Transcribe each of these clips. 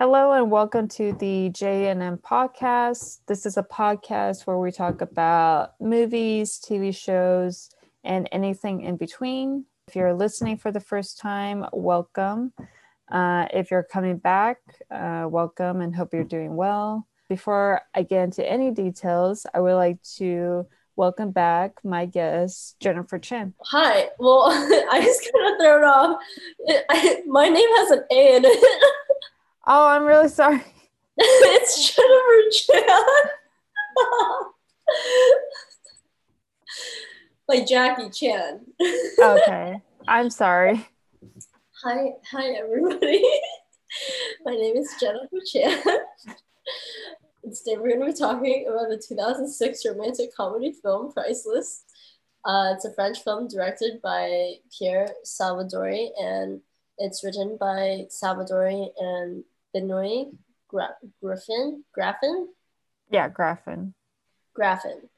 Hello and welcome to the JNM podcast. This is a podcast where we talk about movies, TV shows, and anything in between. If you're listening for the first time, welcome. Uh, if you're coming back, uh, welcome and hope you're doing well. Before I get into any details, I would like to welcome back my guest, Jennifer Chen. Hi. Well, I just kind of it off. I, my name has an A in it. Oh, I'm really sorry. it's Jennifer Chan. like Jackie Chan. okay. I'm sorry. Hi, hi everybody. My name is Jennifer Chan. Today we're going to be talking about the 2006 romantic comedy film Priceless. Uh, it's a French film directed by Pierre Salvadori and it's written by Salvadori and Benoit Gra- Griffin. Graffin? Yeah, Graffin. Graffin.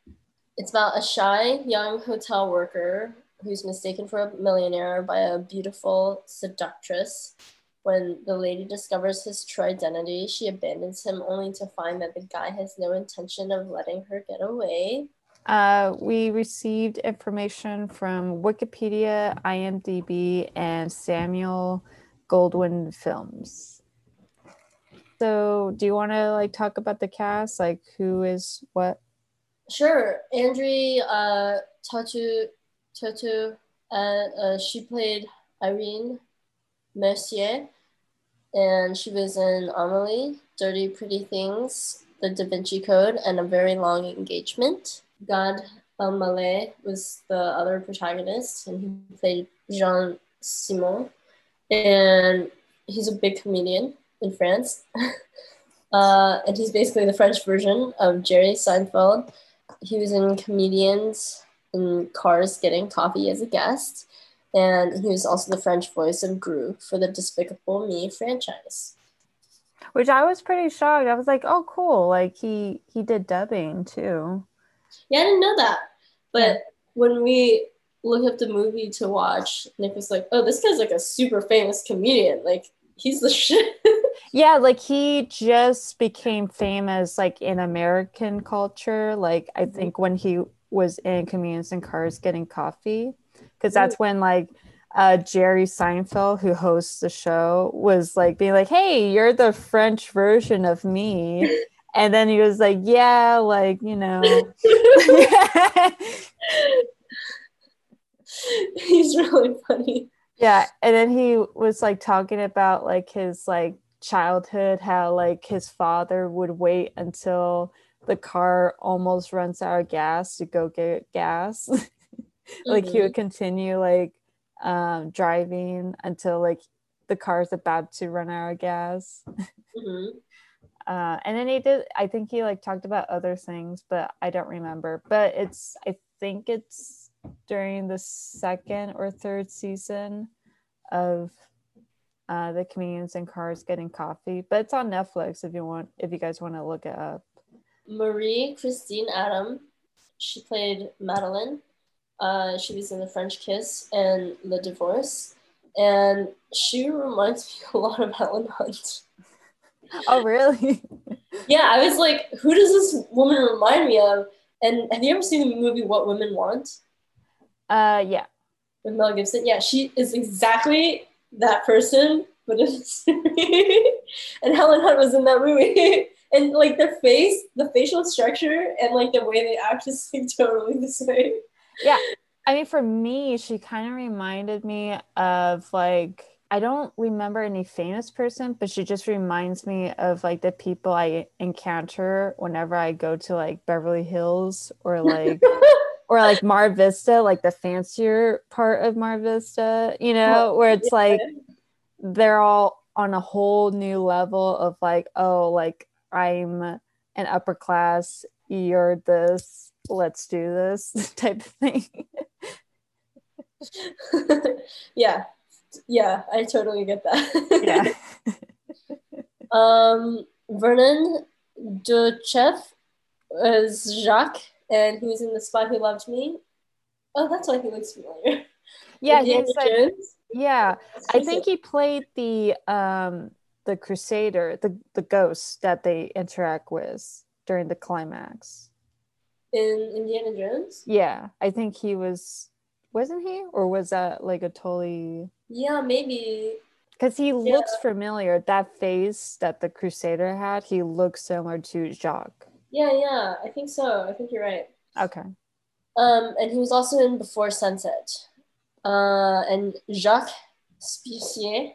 It's about a shy young hotel worker who's mistaken for a millionaire by a beautiful seductress. When the lady discovers his true identity, she abandons him only to find that the guy has no intention of letting her get away. Uh, we received information from Wikipedia, IMDb, and Samuel Goldwyn Films. So, do you want to like talk about the cast? Like, who is what? Sure, Audrey uh, Tautou Tautou, uh, uh, she played Irene Mercier, and she was in Amelie, Dirty Pretty Things, The Da Vinci Code, and A Very Long Engagement. Gad Elmaleh was the other protagonist, and he played Jean Simon, and he's a big comedian in France. uh, and he's basically the French version of Jerry Seinfeld. He was in Comedians in Cars Getting Coffee as a guest. And he was also the French voice of Gru for the Despicable Me franchise. Which I was pretty shocked. I was like, "Oh, cool! Like he he did dubbing too." Yeah, I didn't know that. But when we looked up the movie to watch, Nick was like, "Oh, this guy's like a super famous comedian. Like he's the shit." yeah like he just became famous like in american culture. Like i mm-hmm. think when he was in comedians and cars getting coffee because that's when like uh, jerry seinfeld who hosts the show was like being like hey you're the french version of me. And then he was like yeah like you know. He's really funny yeah and then he was like talking about like his like childhood how like his father would wait until the car almost runs out of gas to go get gas like mm-hmm. he would continue like um driving until like the car's about to run out of gas mm-hmm. uh and then he did i think he like talked about other things but i don't remember but it's i think it's during the second or third season of uh, the comedians in cars getting coffee but it's on netflix if you want if you guys want to look it up. Marie christine adam she played madeline. Uh, she was in the french kiss and the divorce and she reminds me a lot of helen hunt. Oh really? Yeah i was like who does this woman remind me of? And have you ever seen the movie what women want uh yeah with mel gibson yeah she is exactly that person, but it's and Helen Hunt was in that movie. and like their face, the facial structure, and like the way they act is like totally the same. Yeah. I mean, for me, she kind of reminded me of like I don't remember any famous person, but she just reminds me of like the people I encounter whenever I go to like Beverly Hills or like or like Mar Vista, like the fancier part of Mar Vista, you know, where it's yeah. like they're all on a whole new level of like, oh, like I'm an upper class, you're this, let's do this type of thing. yeah. Yeah, I totally get that. yeah. um Vernon Dobtcheff is Jacques and he was in The Spy Who Loved Me. Oh, that's why he looks familiar. Yeah, he's like, yeah. I think he played the um the crusader the the ghost that they interact with during the climax In Indiana Jones? yeah i think he was wasn't he or was that like a totally Yeah, maybe. because he looks familiar that face that the crusader had he looks similar to jacques Yeah, yeah, I think so. I think you're right. okay Um, and he was also in Before Sunset. Uh, and Jacques Spiesser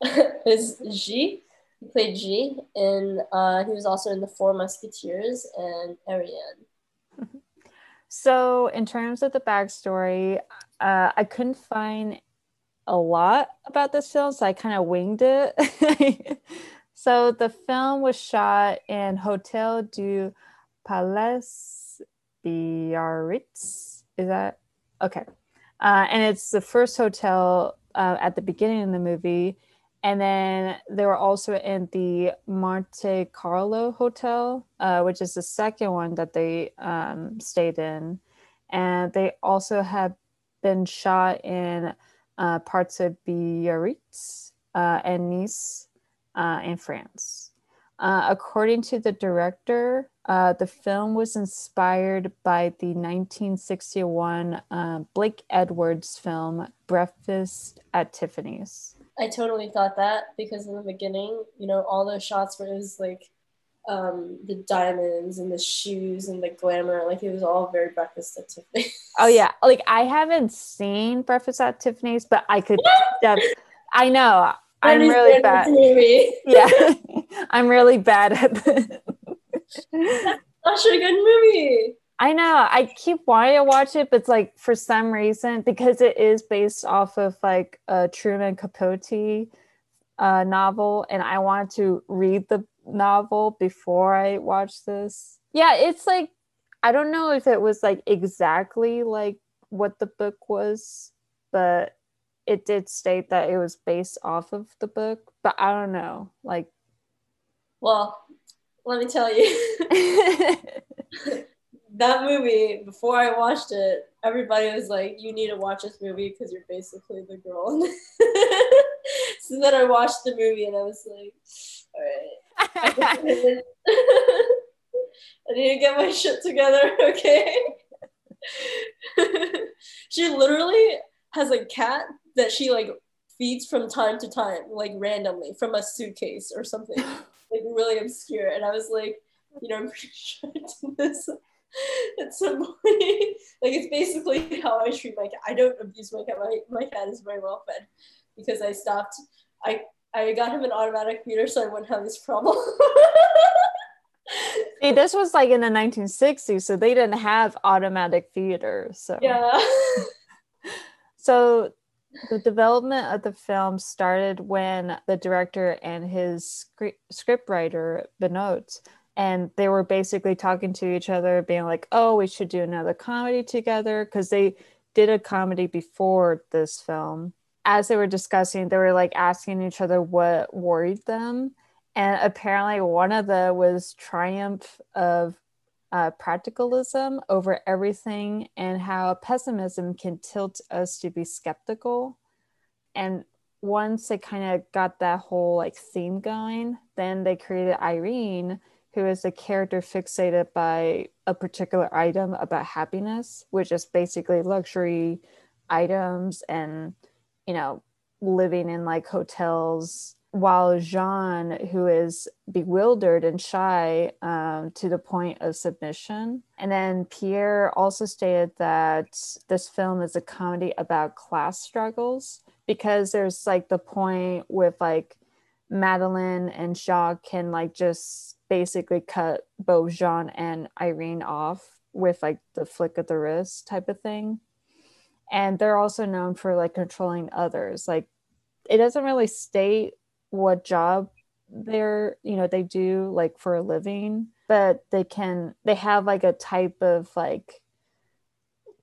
is G. He played G, and uh, he was also in The Four Musketeers and Ariane. So, in terms of the backstory, uh, I couldn't find a lot about this film, so I kind of winged it. so, the film was shot in Hotel du Palais Biarritz. Is that okay? Uh, and it's the first hotel uh, at the beginning of the movie. And then they were also in the Monte Carlo Hotel, uh, which is the second one that they um, stayed in. And they also have been shot in uh, parts of Biarritz uh, and Nice uh, in France. Uh, according to the director, uh, the film was inspired by the 1961 uh, Blake Edwards film Breakfast at Tiffany's. I totally thought that because in the beginning, you know, all those shots where it was like um, the diamonds and the shoes and the glamour, like it was all very breakfast at Tiffany's. Oh yeah, like I haven't seen Breakfast at Tiffany's, but I could. def- I know I'm really bad. At this movie. Yeah, I'm really bad at. The- Such a good movie. I know. I keep wanting to watch it, but it's like for some reason because it is based off of like a Truman Capote uh, novel, and I wanted to read the novel before I watch this. Yeah, it's like I don't know if it was like exactly like what the book was, but it did state that it was based off of the book. But I don't know, like. Well, let me tell you. that movie before I watched it, everybody was like, "You need to watch this movie because you're basically the girl." so then I watched the movie and I was like, "All right, I need to get my shit together, okay?" she literally has a cat that she like feeds from time to time, like randomly from a suitcase or something, like really obscure. And I was like, you know, I'm pretty sure I did this at some point. like it's basically how I treat my cat. I don't abuse my cat. My, my cat is very well fed because I stopped. I I got him an automatic feeder so I wouldn't have this problem. See, this was like in the 1960s, so they didn't have automatic feeders. So yeah. so the development of the film started when the director and his script scriptwriter Benoit and they were basically talking to each other being like oh we should do another comedy together because they did a comedy before this film. As they were discussing they were like asking each other what worried them and apparently one of them was triumph of uh, practicalism over everything and how pessimism can tilt us to be skeptical. And once they kind of got that whole like theme going then they created irene who is a character fixated by a particular item about happiness which is basically luxury items and you know living in like hotels while Jean, who is bewildered and shy um, to the point of submission. And then Pierre also stated that this film is a comedy about class struggles because there's like the point with like Madeline and Jacques can like just basically cut both Jean and Irene off with like the flick of the wrist type of thing. And they're also known for like controlling others. Like it doesn't really state what job they're you know they do like for a living but they can they have like a type of like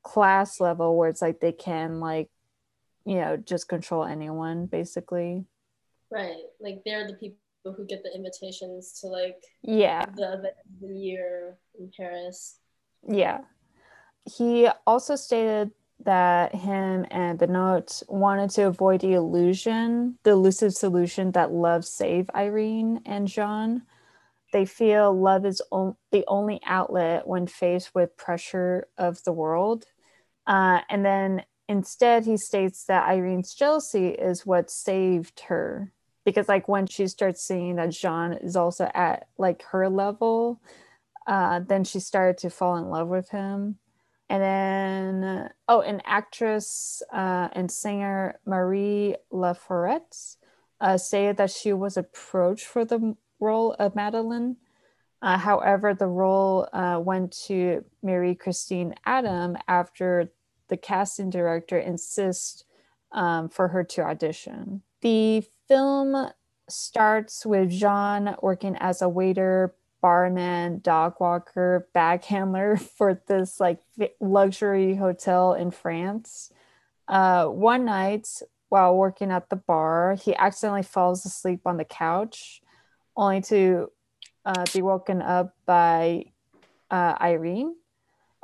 class level where it's like they can like you know just control anyone basically. Right. Like they're the people who get the invitations to like yeah. the, the year in paris. Yeah. He also stated that him and Benoit wanted to avoid the illusion, the elusive solution that love saved Irene and Jean. They feel love is o- the only outlet when faced with pressure of the world. Uh, and then instead, he states that Irene's jealousy is what saved her. Because, like, when she starts seeing that Jean is also at like her level, uh, then she started to fall in love with him and then, oh, an actress uh, and singer Marie Laforêt uh, said that she was approached for the role of Madeline. Uh, however, the role uh, went to Mary Christine Adam after the casting director insists um, for her to audition. The film starts with Jean working as a waiter barman, dog walker, bag handler for this like luxury hotel in France. Uh, one night while working at the bar, he accidentally falls asleep on the couch, only to uh, be woken up by uh, Irene,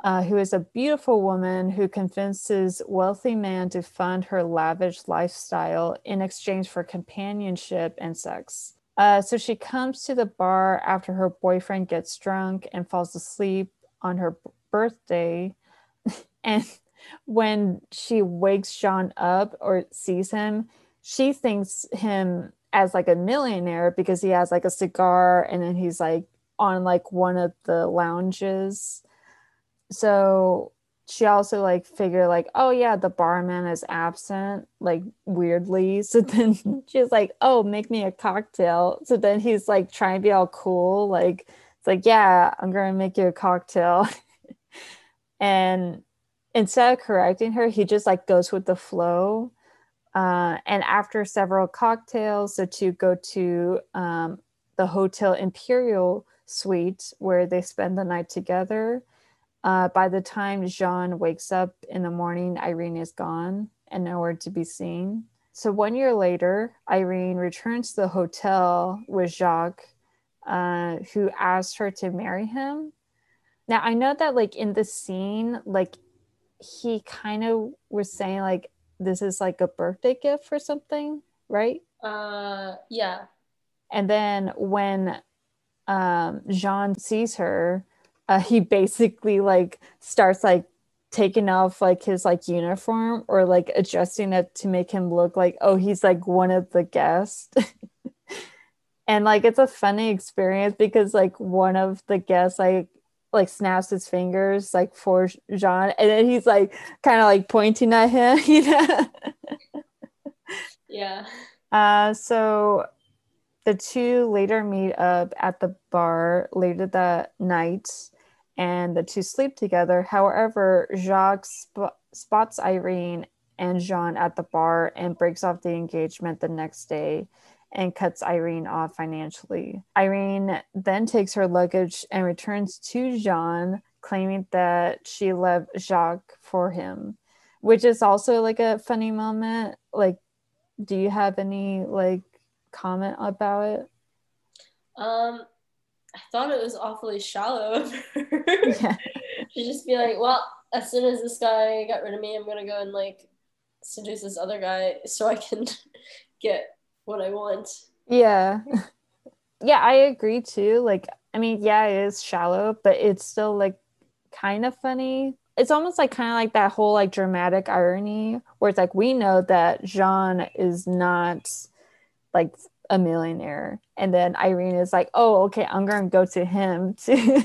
uh, who is a beautiful woman who convinces wealthy man to fund her lavish lifestyle in exchange for companionship and sex. Uh, so she comes to the bar after her boyfriend gets drunk and falls asleep on her birthday. and when she wakes Jean up or sees him, she thinks him as like a millionaire because he has like a cigar and then he's like on like one of the lounges. So she also like figured like oh yeah the barman is absent like weirdly. So then she's like oh make me a cocktail. So then he's like trying to be all cool like it's like yeah i'm gonna make you a cocktail. And instead of correcting her he just like goes with the flow uh, and after several cocktails the two go to um, the hotel imperial suite where they spend the night together uh, by the time Jean wakes up in the morning, Irene is gone and nowhere to be seen. So one year later, Irene returns to the hotel with Jacques, uh, who asks her to marry him. Now I know that like in the scene, like he kind of was saying like this is like a birthday gift or something, right? Uh, yeah. And then when um, Jean sees her, uh, he basically like starts like taking off like his like uniform or like adjusting it to make him look like oh he's like one of the guests. And like it's a funny experience because like one of the guests like like snaps his fingers like for Jean and then he's like kind of like pointing at him you know? Yeah. Uh so the two later meet up at the bar later that night and the two sleep together. However, Jacques sp- spots Irene and Jean at the bar and breaks off the engagement the next day and cuts Irene off financially. Irene then takes her luggage and returns to Jean, claiming that she left Jacques for him, which is also like a funny moment. Like, do you have any like comment about it? Um, I thought it was awfully shallow of her. Yeah. to just be like, well, as soon as this guy got rid of me, I'm gonna go and like seduce this other guy so I can get what I want. Yeah. Yeah, I agree too. Like, I mean, yeah, it is shallow, but it's still like kind of funny. It's almost like kind of like that whole like dramatic irony where it's like we know that Jean is not like a millionaire. And then irene is like oh okay i'm gonna go to him too.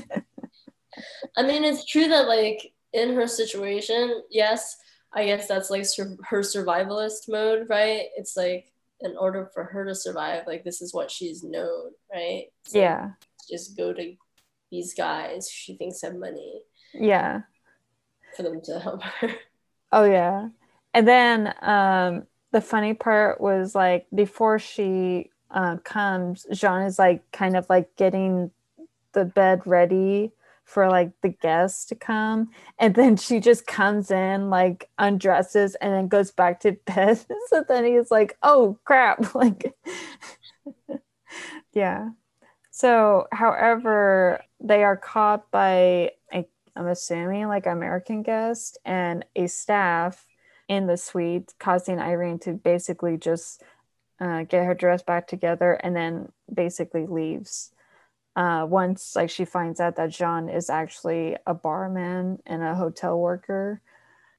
I mean it's true that like in her situation yes i guess that's like sur- her survivalist mode right? It's like in order for her to survive like this is what she's known right? So yeah. just go to these guys. She thinks have money. Yeah. For them to help her. Oh yeah. And then um the funny part was like before she uh, comes, Jean is like kind of like getting the bed ready for like the guests to come. And then she just comes in like undresses and then goes back to bed. So then he's like oh crap. Like yeah. So however they are caught by a I'm assuming like American guest and a staff in the suite, causing Irene to basically just uh, get her dress back together and then basically leaves. Uh, once like she finds out that Jean is actually a barman and a hotel worker.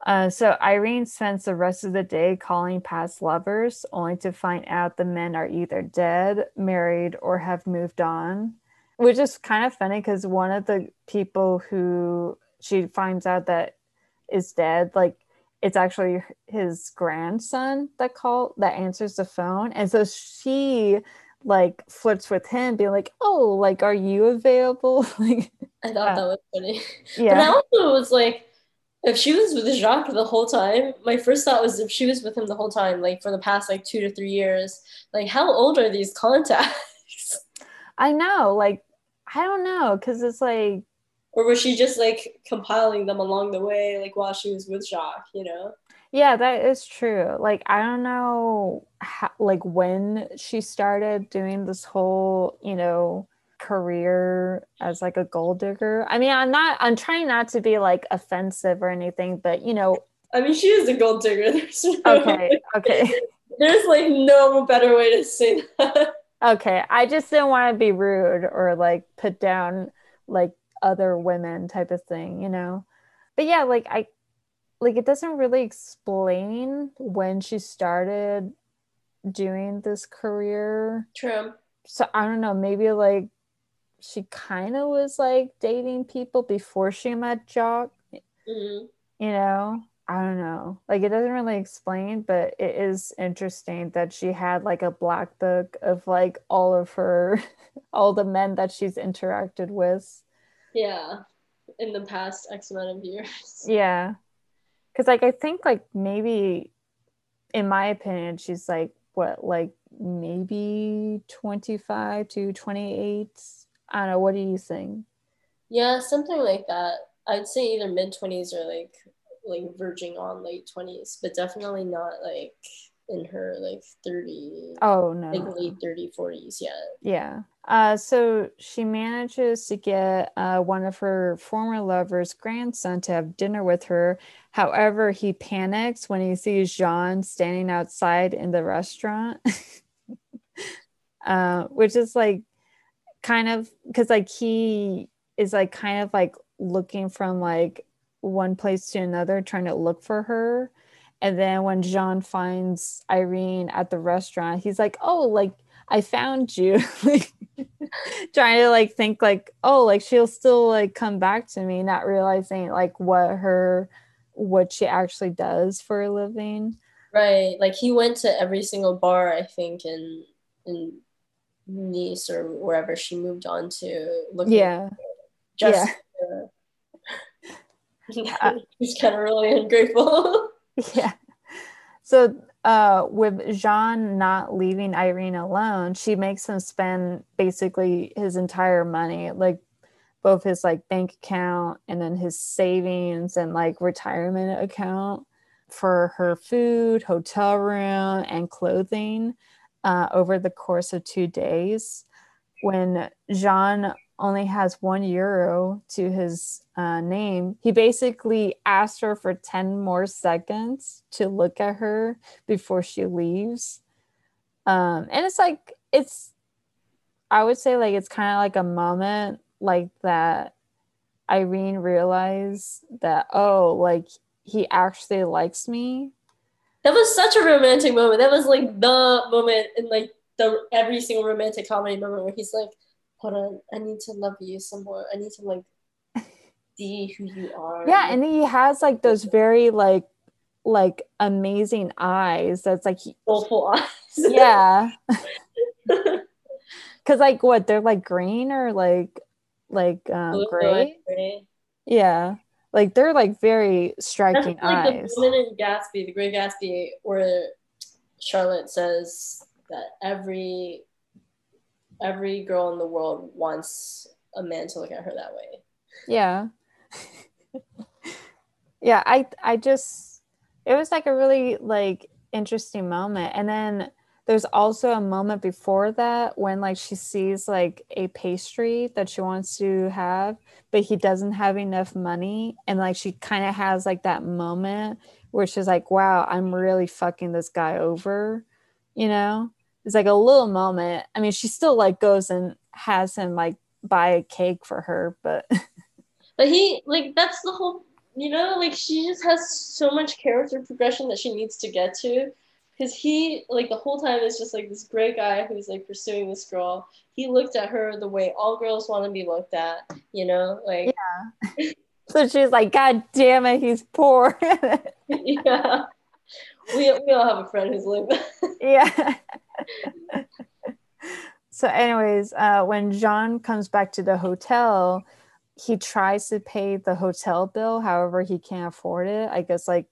Uh, so Irene spends the rest of the day calling past lovers, only to find out the men are either dead, married, or have moved on. Which is kind of funny because one of the people who she finds out that is dead, like it's actually his grandson that call that answers the phone. And so she like flirts with him being like oh like are you available? Like i thought that uh, was funny. Yeah. But i also was like if she was with Jacques the whole time, my first thought was if she was with him the whole time, like for the past like two to three years, like how old are these contacts? I know, like I don't know, because it's like or was she just like compiling them along the way like while she was with jacques you know? Yeah that is true. Like i don't know how, like when she started doing this whole you know career as like a gold digger. I mean i'm not i'm trying not to be like offensive or anything but you know i mean she is a gold digger there's no, okay okay. There's like no better way to say that. Okay i just didn't want to be rude or like put down like other women type of thing, you know? But yeah, like I like it doesn't really explain when she started doing this career. True. So I don't know, maybe like she kind of was like dating people before she met Jacques. Mm-hmm. You know, I don't know. Like it doesn't really explain, but it is interesting that she had like a black book of like all of her, all the men that she's interacted with. Yeah, in the past X amount of years. Yeah, because like I think like maybe, in my opinion, she's like what like maybe twenty five to twenty eight. I don't know. What do you think? Yeah, something like that. I'd say either mid twenties or like like verging on late twenties, but definitely not like in her like 30 oh no like late 30 40s yet yeah uh, so she manages to get uh, one of her former lover's grandson to have dinner with her. However he panics when he sees jean standing outside in the restaurant uh, which is like kind of because like he is like kind of like looking from like one place to another trying to look for her. And then when Jean finds Irene at the restaurant, he's like, "Oh, like I found you." like trying to like think like, "Oh, like she'll still like come back to me," not realizing like what her what she actually does for a living. Right. Like he went to every single bar I think in in Nice or wherever she moved on to looking yeah. just yeah. uh, he's kind of really ungrateful. yeah. So uh, with Jean not leaving Irene alone, she makes him spend basically his entire money, like both his like bank account and then his savings and like retirement account for her food, hotel room, and clothing uh, over the course of two days. When Jean only has one euro to his uh, name, he basically asked her for 10 more seconds to look at her before she leaves. Um, and it's like, it's, I would say, like, it's kind of like a moment like that Irene realized that, oh, like, he actually likes me. That was such a romantic moment. That was like the moment in like the every single romantic comedy moment where he's like, hold on, I need to love you some more. I need to like see who you are. Yeah, and he has like those very like like amazing eyes. That's like soulful eyes. yeah. Cause like what they're like green or like like um, gray. gray. Yeah, like they're like very striking That's like eyes. The woman in Gatsby, the Great Gatsby, where Charlotte says that every every girl in the world wants a man to look at her that way. Yeah. yeah, I I just it was like a really like interesting moment. And then there's also a moment before that when like she sees like a pastry that she wants to have but he doesn't have enough money and like she kind of has like that moment where she's like wow i'm really fucking this guy over you know it's like a little moment. I mean she still like goes and has him like buy a cake for her but but he like that's the whole you know like she just has so much character progression that she needs to get to. Because he like the whole time is just like this great guy who's like pursuing this girl. He looked at her the way all girls want to be looked at you know like yeah. So she's like god damn it he's poor. Yeah we, we all have a friend who's like yeah so anyways uh when jean comes back to the hotel he tries to pay the hotel bill however he can't afford it i guess like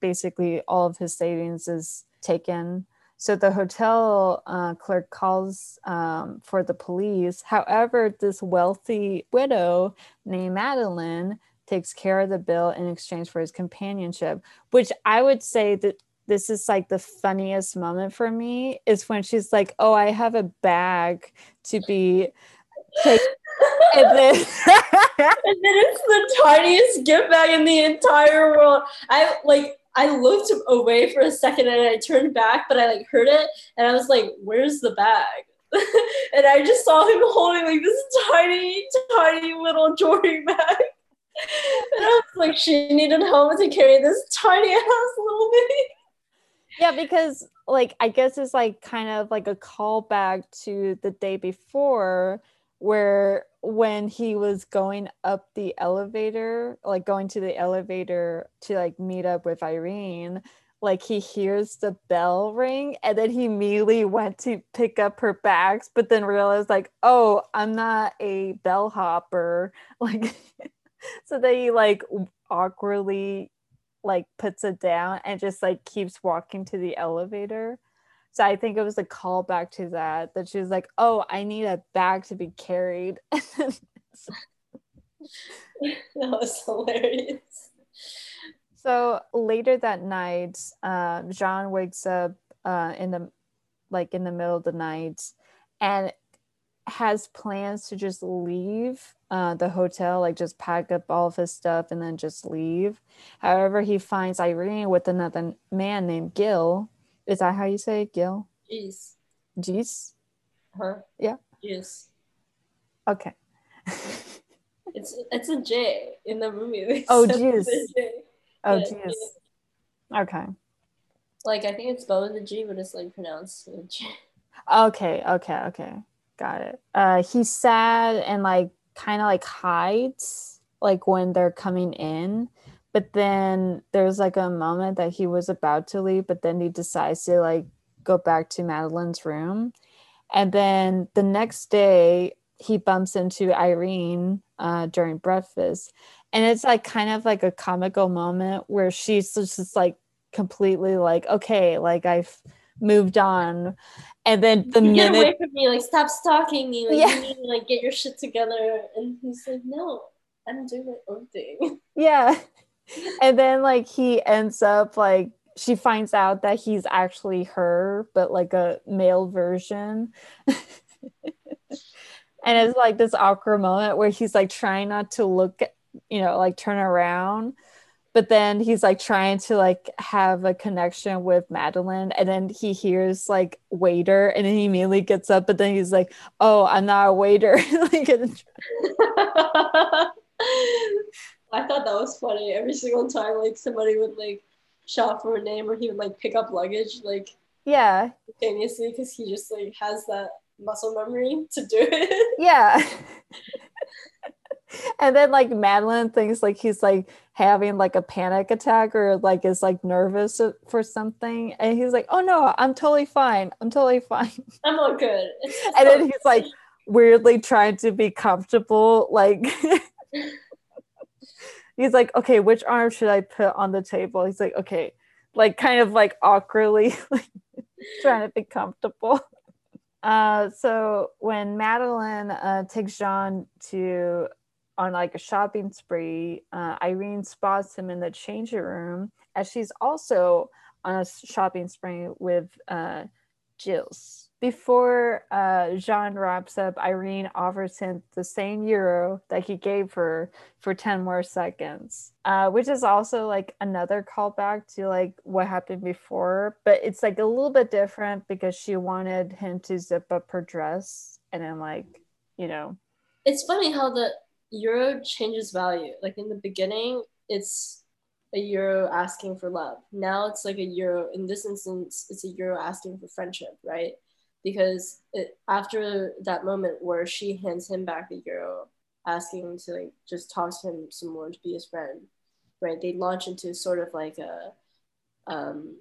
basically all of his savings is taken. So the hotel uh, clerk calls um, for the police. However, this wealthy widow named Madeline takes care of the bill in exchange for his companionship, which I would say that this is like the funniest moment for me is when she's like, "Oh, I have a bag to be." and then, and then it's the tiniest gift bag in the entire world. I like I looked away for a second and I turned back, but I like heard it and I was like, "Where's the bag?" and I just saw him holding like this tiny, tiny little jewelry bag. and I was like, she needed help to carry this tiny ass little baby. Yeah, because like I guess it's like kind of like a callback to the day before where when he was going up the elevator, like going to the elevator to like meet up with Irene, like he hears the bell ring and then he immediately went to pick up her bags, but then realized like, oh, I'm not a bellhopper. Like so then he like awkwardly like puts it down and just like keeps walking to the elevator. So I think it was a callback to that that she was like, "Oh, I need a bag to be carried." that was hilarious. So later that night, uh, Jean wakes up uh, in the like in the middle of the night and has plans to just leave uh, the hotel, like just pack up all of his stuff and then just leave. However, he finds Irene with another man named Gil is that how you say it, Gil? Jeez. Jeez? Her. Yeah. Yes. Okay. it's it's a J in the movie. Oh jeez. Oh jeez. Okay. Like I think it's spelled with a G, but it's like pronounced with a J. Okay, okay, okay. Got it. Uh he's sad and like kind of like hides like when they're coming in but then there's like a moment that he was about to leave but then he decides to like go back to madeline's room and then the next day he bumps into irene uh, during breakfast and it's like kind of like a comical moment where she's just like completely like okay like i've moved on. And then the you minute get away from me like stop stalking me like yeah. you need to like get your shit together. And he's like no i'm doing my own thing. Yeah. And then like he ends up like she finds out that he's actually her but like a male version. And it's like this awkward moment where he's like trying not to look you know like turn around but then he's like trying to like have a connection with Madeline and then he hears like waiter and then he immediately gets up but then he's like oh I'm not a waiter like I thought that was funny. Every single time, like somebody would like shop for a name, or he would like pick up luggage, like yeah, simultaneously, because he just like has that muscle memory to do it. Yeah. and then like Madeline thinks like he's like having like a panic attack or like is like nervous for something, and he's like, "Oh no, I'm totally fine. I'm totally fine. I'm all good." and then he's like weirdly trying to be comfortable, like he's like, okay, which arm should I put on the table? He's like, okay, like kind of like awkwardly like, trying to be comfortable. Uh, so when Madeline uh, takes Jean to on like a shopping spree, uh, Irene spots him in the changing room as she's also on a shopping spree with uh, Gilles. Before uh, Jean wraps up, Irene offers him the same euro that he gave her for 10 more seconds, uh, which is also like another callback to like what happened before. But it's like a little bit different because she wanted him to zip up her dress and then, like, you know. It's funny how the euro changes value. Like in the beginning, it's a euro asking for love. Now it's like a euro, in this instance, it's a euro asking for friendship, right? because it, after that moment where she hands him back the euro, asking to like just talk to him some more to be his friend, right? They launch into sort of like a, um,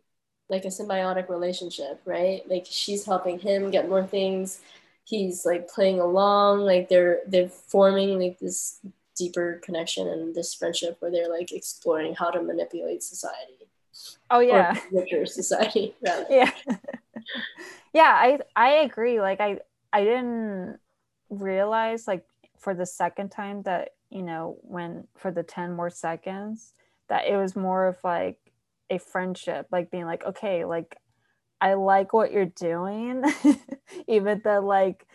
like a symbiotic relationship, right? Like she's helping him get more things. He's like playing along, like they're they're forming like this deeper connection and this friendship where they're like exploring how to manipulate society. Oh yeah, richer society. Rather. Yeah. yeah i i agree like i i didn't realize like for the second time that you know when for the 10 more seconds that it was more of like a friendship like being like okay like i like what you're doing even though like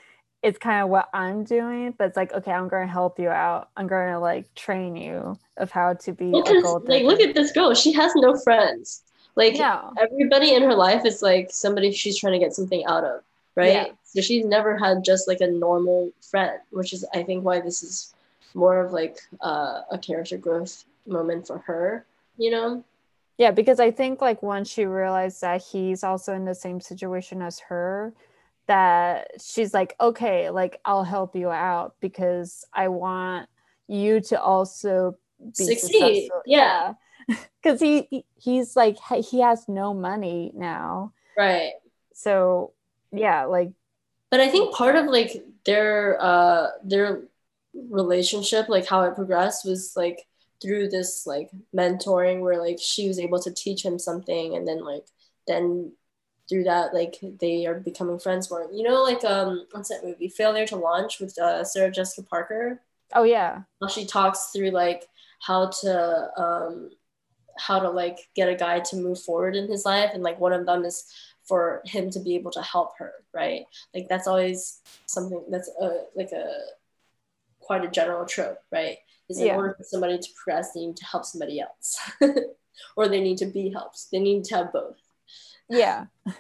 it's kind of what i'm doing but it's like okay i'm gonna help you out i'm gonna like train you of how to be well, like look at this girl she has no friends like yeah. everybody in her life is like somebody she's trying to get something out of, right? Yeah. So she's never had just like a normal friend, which is I think why this is more of like uh, a character growth moment for her, you know? Yeah, because I think like once she realized that he's also in the same situation as her, that she's like, okay, like I'll help you out because I want you to also be succeed. Successful. Yeah because he he's like he has no money now right so yeah like but i think part of like their uh their relationship like how it progressed was like through this like mentoring where like she was able to teach him something and then like then through that like they are becoming friends more. You know like um what's that movie failure to launch with uh, sarah jessica parker? Oh yeah. Well, she talks through like how to um how to like get a guy to move forward in his life and like one of them is for him to be able to help her right? Like that's always something that's a like a quite a general trope right is in yeah. order for somebody to progress they need to help somebody else. Or they need to be helped. They need to have both. Yeah.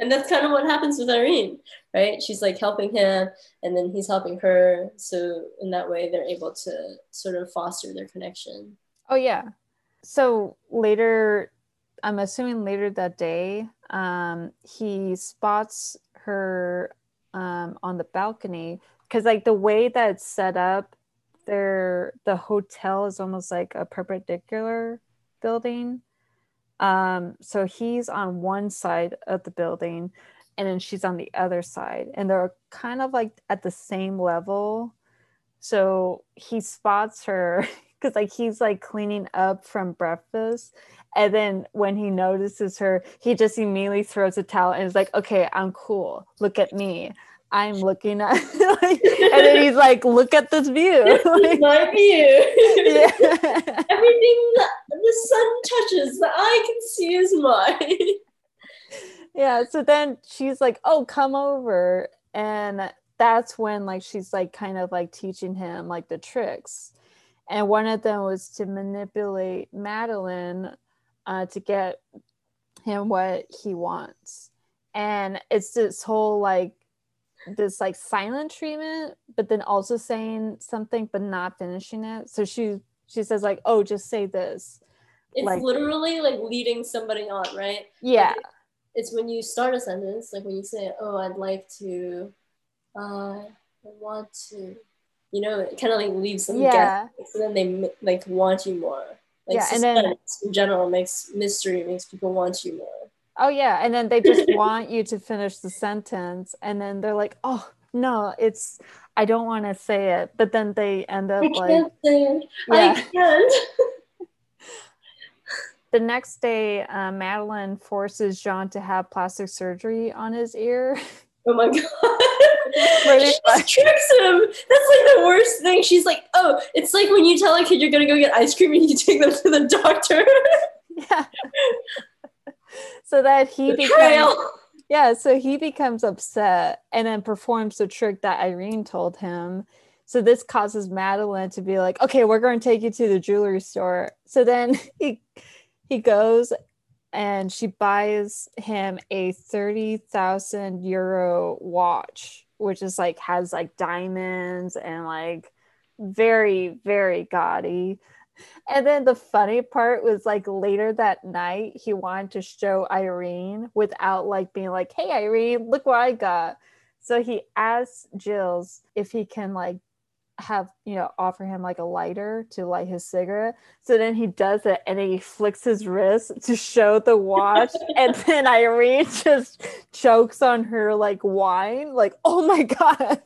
And that's kind of what happens with irene right? She's like helping him and then he's helping her. So in that way they're able to sort of foster their connection. Oh yeah. So later i'm assuming later that day um, he spots her um, on the balcony. Because like the way that it's set up there the hotel is almost like a perpendicular building. Um, so he's on one side of the building and then she's on the other side and they're kind of like at the same level. So he spots her because like he's like cleaning up from breakfast and then when he notices her he just immediately throws a towel and is like okay i'm cool. Look at me i'm looking at like, and then he's like look at this view. Like, my view. Yeah. everything that the sun touches that i can see is mine. Yeah so then she's like oh come over. And that's when like she's like kind of like teaching him like the tricks. And one of them was to manipulate Madeline uh, to get him what he wants. And it's this whole like this like silent treatment, but then also saying something but not finishing it. So she she says like, "Oh, just say this." It's like, literally like leading somebody on, right? Yeah. Like, it's when you start a sentence, like when you say, "Oh, I'd like to," uh, I want to you know, it kind of like leaves them yeah. guessing. So then they like want you more. Like yeah, and then in general makes mystery makes people want you more. Oh yeah, and then they just want you to finish the sentence, and then they're like, "Oh no, it's I don't want to say it," but then they end up I like, can't say it. Yeah. I can't. the next day, uh, Madeline forces Jean to have plastic surgery on his ear. Oh my god. she just tricks him. That's like the worst thing. She's like, oh, it's like when you tell a kid you're gonna go get ice cream and you take them to the doctor. yeah. so that he becomes yeah, so he becomes upset and then performs the trick that Irene told him. So this causes Madeline to be like, "Okay, we're going to take you to the jewelry store." So then he he goes and she buys him a 30,000 euro watch, which is like has like diamonds and like very very gaudy. And then the funny part was like later that night, he wanted to show Irene without like being like, hey, Irene, look what I got. So he asks Gilles if he can like have, you know, offer him like a lighter to light his cigarette. So then he does it and he flicks his wrist to show the watch. and then Irene just chokes on her like wine. Like, oh my God.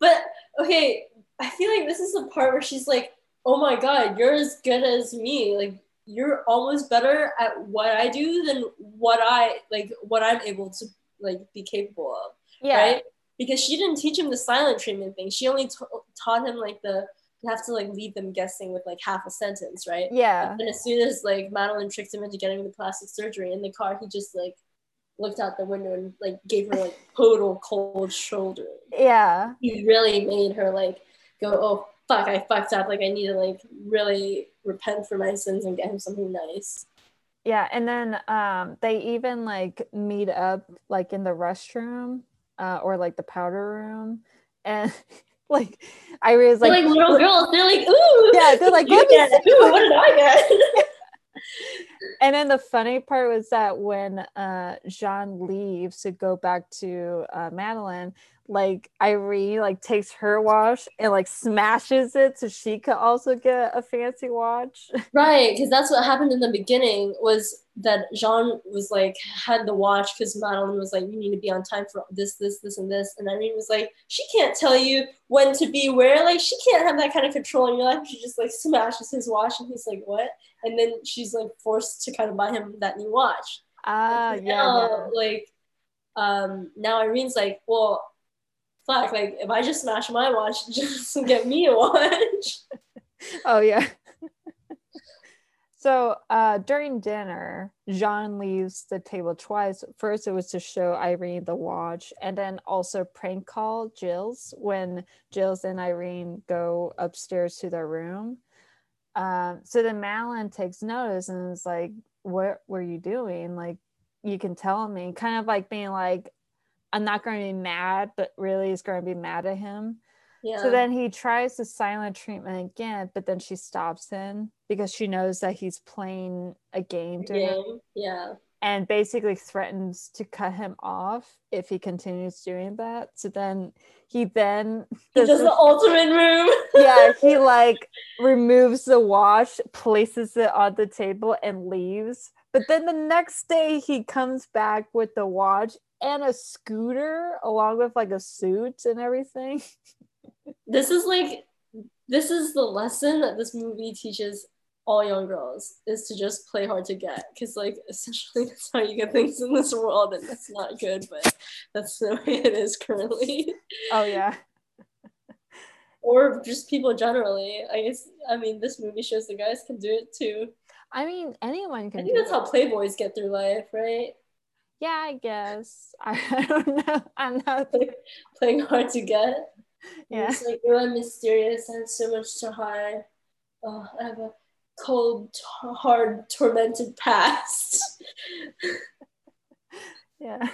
But okay, I feel like this is the part where she's like, oh my god, you're as good as me. Like you're almost better at what I do than what I like what I'm able to like be capable of. Yeah. Right? Because she didn't teach him the silent treatment thing. She only t- taught him like the you have to like leave them guessing with like half a sentence, right? Yeah. And as soon as like Madeline tricked him into getting the plastic surgery in the car, he just like looked out the window and like gave her like total cold shoulder. Yeah. He really made her like go, oh fuck, I fucked up. Like I need to like really repent for my sins and get him something nice. Yeah, and then um they even like meet up like in the restroom uh or like the powder room and like I was like they're like little girls. They're like, ooh. Yeah, they're like, get it. Ooh, what did I get? and then the funny part was that when uh Jean leaves to go back to uh, Madeline, like Irene like takes her watch and like smashes it so she could also get a fancy watch. Right, because that's what happened in the beginning was that Jean was like had the watch because Madeline was like, you need to be on time for this, this, this, and this, and Irene was like, she can't tell you when to be where, like she can't have that kind of control in your life. She just like smashes his watch, and he's like, what? And then she's like forced to kind of buy him that new watch. Ah, yeah, now, yeah. Like, um, now Irene's like, well fuck, like if I just smash my watch, just get me a watch. oh yeah. so uh, during dinner, Jean leaves the table twice. First, it was to show Irene the watch, and then also prank call Gilles when Gilles and Irene go upstairs to their room. Um, so then Madeline takes notice and is like, "What were you doing? Like, you can tell me." Kind of like being like, I'm not going to be mad, but really is going to be mad at him. Yeah. So then he tries the silent treatment again, but then she stops him because she knows that he's playing a game to game. him. Yeah. And basically threatens to cut him off if he continues doing that. So then he then he does, the ultimate move. yeah, he like removes the watch, places it on the table, and leaves. But then the next day he comes back with the watch and a scooter along with like a suit and everything. this is like this is the lesson that this movie teaches all young girls is to just play hard to get. Because like essentially that's how you get things in this world and that's not good but that's the way it is currently. Oh yeah. Or just people generally i guess i mean this movie shows the guys can do it too. I mean anyone can i think that's it. how playboys get through life right yeah, I guess. I, I don't know. I'm not playing hard to get. Yeah. It's like you're mysterious and so much to hide. Oh, I have a cold, t- hard, tormented past. yeah.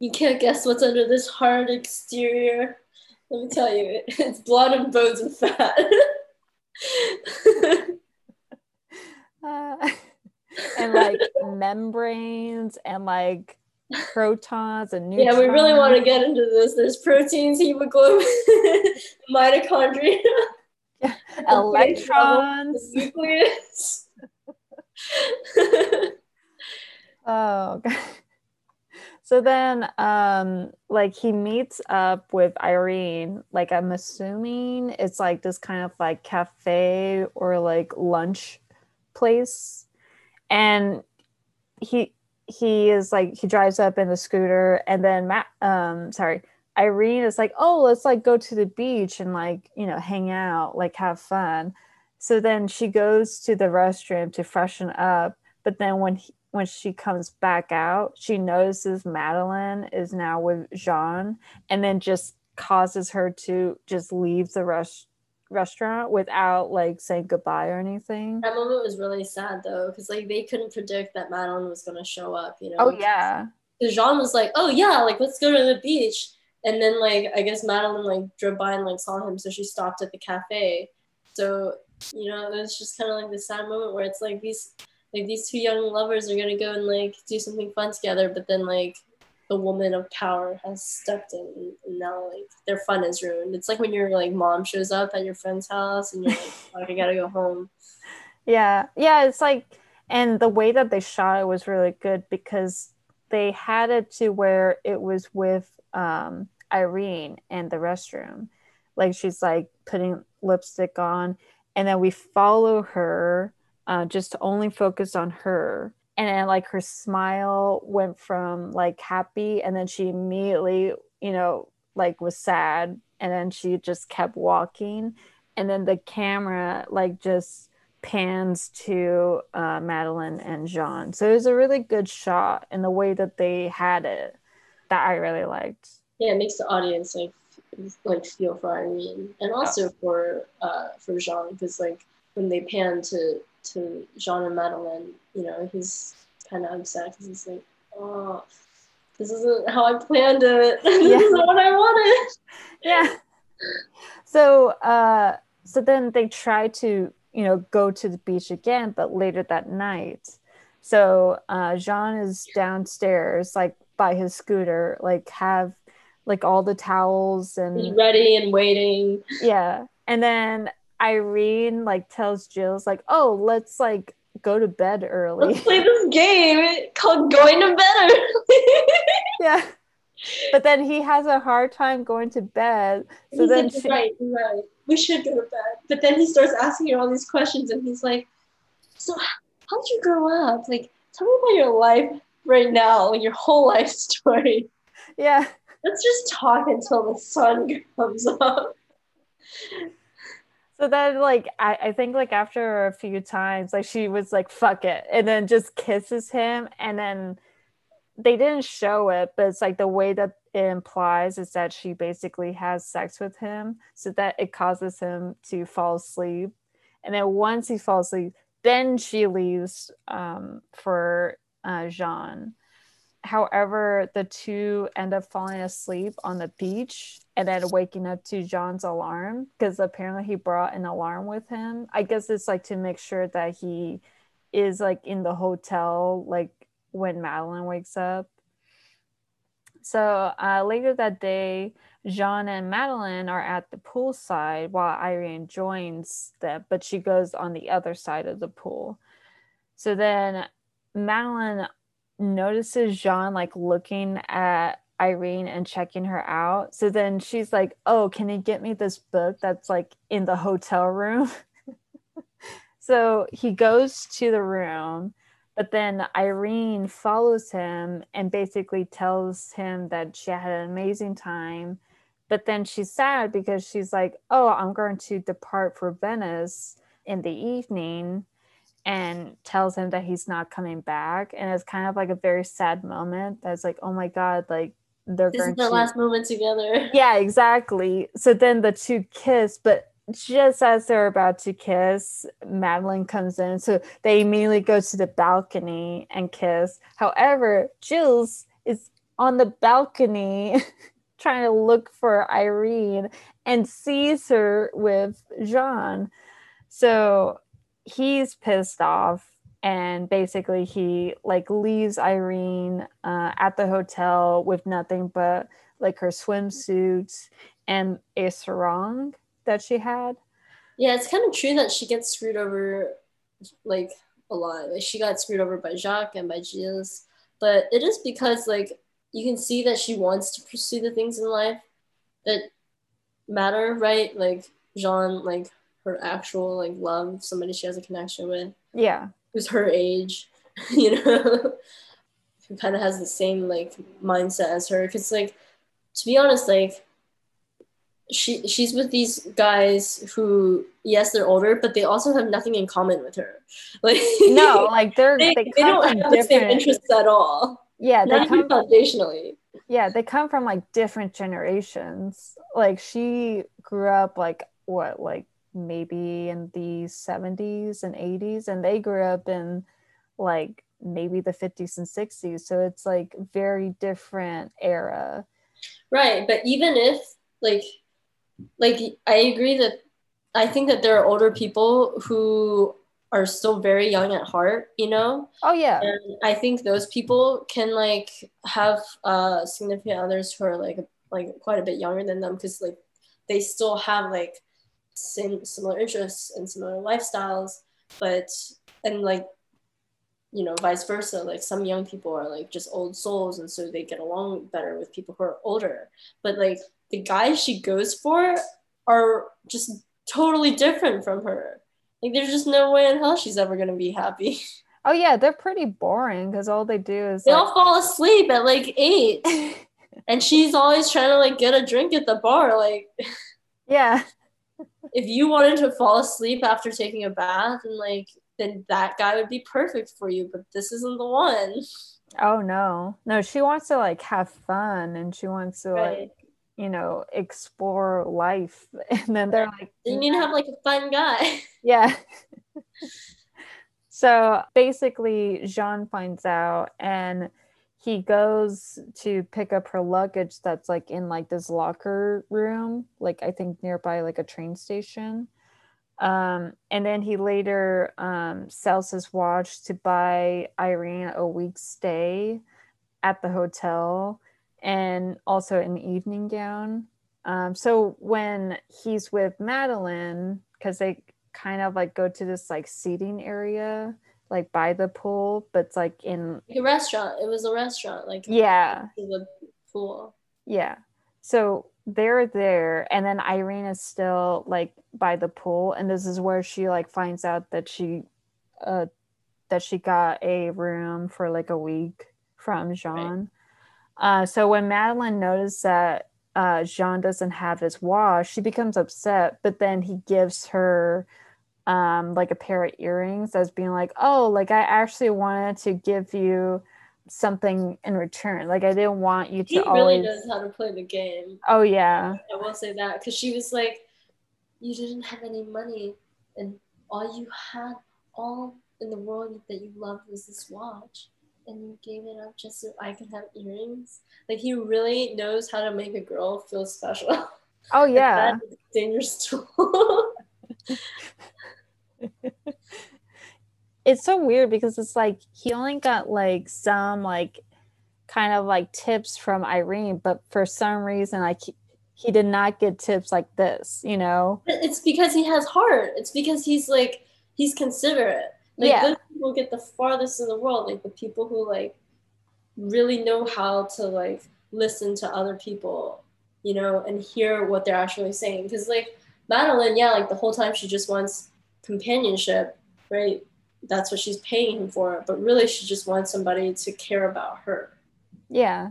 You can't guess what's under this hard exterior. Let me tell you, it's blood and bones and fat. uh and like membranes and like protons and neutrons. Yeah, we really want to get into this. There's proteins, hemoglobin, mitochondria, yeah. electrons, nucleus. oh, God. So then, um, like he meets up with Irene. Like I'm assuming it's like this kind of like cafe or like lunch place and he he is like he drives up in the scooter and then Matt um sorry Irene is like oh let's like go to the beach and like you know hang out like have fun. So then she goes to the restroom to freshen up but then when he, when she comes back out, she notices Madeline is now with Jean and then just causes her to just leave the rest restaurant without like saying goodbye or anything. That moment was really sad though, because like they couldn't predict that Madeline was gonna show up, you oh, know. Oh yeah. Because Jean was like, Oh yeah, like let's go to the beach. And then like I guess Madeline like drove by and like saw him, so she stopped at the cafe. So, you know, it was just kinda like the sad moment where it's like these like these two young lovers are gonna go and like do something fun together, but then like the woman of power has stepped in and now like their fun is ruined. It's like when your like mom shows up at your friend's house and you're like, I gotta go home. Yeah. Yeah, it's like and the way that they shot it was really good because they had it to where it was with um Irene in the restroom. Like she's like putting lipstick on and then we follow her uh, just to only focus on her and then like her smile went from like happy and then she immediately you know like was sad and then she just kept walking and then the camera like just pans to uh, madeline and jean so it was a really good shot in the way that they had it that i really liked yeah it makes the audience like like feel for irene and also oh. for uh for jean because like when they pan to to Jean and Madeline, you know, he's kind of upset because he's like, oh, this isn't how I planned it. this yeah. isn't what I wanted. Yeah. So, uh, so then they try to, you know, go to the beach again, but later that night. So uh, Jean is downstairs, like by his scooter, like have like all the towels and he's ready and waiting. Yeah. And then Irene like tells Gilles like, "Oh, let's like go to bed early. Let's play this game called Going to Bed Early." yeah. But then he has a hard time going to bed. So he's then like, she... right, right. We should go to bed. But then he starts asking her all these questions, and he's like, "So, how did you grow up? Like, tell me about your life right now, like your whole life story." Yeah. Let's just talk until the sun comes up. So then, like, I, I think, like, after a few times, like, she was like, fuck it. And then just kisses him. And then they didn't show it, but it's like the way that it implies is that she basically has sex with him so that it causes him to fall asleep. And then once he falls asleep, then she leaves um, for uh, Jean. However, the two end up falling asleep on the beach and then waking up to Jean's alarm because apparently he brought an alarm with him. I guess it's like to make sure that he is like in the hotel like when Madeline wakes up. So uh, later that day, Jean and Madeline are at the poolside while Irene joins them, but she goes on the other side of the pool. So then Madeline notices Jean like looking at Irene and checking her out. So then she's like, Oh, can you get me this book that's like in the hotel room? so he goes to the room, but then Irene follows him and basically tells him that she had an amazing time. But then she's sad because she's like, Oh, I'm going to depart for Venice in the evening and tells him that he's not coming back. And it's kind of like a very sad moment that's like, oh my God, like they're this is their to... last moment together. Yeah, exactly. So then the two kiss, but just as they're about to kiss, Madeline comes in. So they immediately go to the balcony and kiss. However, Jules is on the balcony trying to look for Irene and sees her with Jean. So he's pissed off and basically he like leaves Irene uh, at the hotel with nothing but like her swimsuit and a sarong that she had. Yeah, it's kind of true that she gets screwed over like a lot. She got screwed over by Jacques and by Gilles, but it is because like you can see that she wants to pursue the things in life that matter, right? Like Jean, like her actual like love, somebody she has a connection with. Yeah. Who's her age, you know, who kind of has the same like mindset as her. Because like, to be honest, like she she's with these guys who yes they're older but they also have nothing in common with her. Like no like they're they, they, they don't have the same interests at all. Yeah they not come foundationally. Yeah they come from like different generations. Like she grew up like what like maybe in the 70s and 80s and they grew up in like maybe the 50s and 60s so it's like very different era. Right but even if like like i agree that i think that there are older people who are still very young at heart you know? Oh yeah. And i think those people can like have uh significant others who are like like quite a bit younger than them because like they still have like same similar interests and similar lifestyles but and like you know vice versa like some young people are like just old souls and so they get along better with people who are older. But like the guys she goes for are just totally different from her. Like there's just no way in hell she's ever going to be happy. Oh yeah they're pretty boring because all they do is they like, all fall asleep at like eight. And she's always trying to like get a drink at the bar like yeah if you wanted to fall asleep after taking a bath and like then that guy would be perfect for you but this isn't the one. Oh no. No she wants to like have fun and she wants to right. like you know explore life. And then they're like you need to have like a fun guy. Yeah. So basically jean finds out and he goes to pick up her luggage that's like in like this locker room like i think nearby like a train station. Um, and then he later um, sells his watch to buy irene a week's stay at the hotel and also an evening gown. Um, so when he's with madeline because they kind of like go to this like seating area like by the pool, but it's like in like a restaurant. It was a restaurant, like yeah, the pool. Yeah. So they're there, and then Irene is still like by the pool, and this is where she like finds out that she, uh, that she got a room for like a week from Jean. Right. Uh, so when Madeline noticed that uh, Jean doesn't have his wash, she becomes upset, but then he gives her um, like a pair of earrings as being like, oh, like I actually wanted to give you something in return. Like I didn't want you to he always. really knows how to play the game. Oh yeah. I will say that because she was like, you didn't have any money, and all you had, all in the world that you loved was this watch, and you gave it up just so I could have earrings. Like he really knows how to make a girl feel special. Oh yeah. dangerous tool. It's so weird because it's like he only got like some like kind of like tips from Irene, but for some reason like he, he did not get tips like this, you know. It's because he has heart. It's because he's like he's considerate. Like Yeah. those people get the farthest in the world. Like the people who like really know how to like listen to other people, you know, and hear what they're actually saying. Because like Madeline, yeah, like the whole time she just wants companionship, right? That's what she's paying him for. But really, she just wants somebody to care about her. Yeah.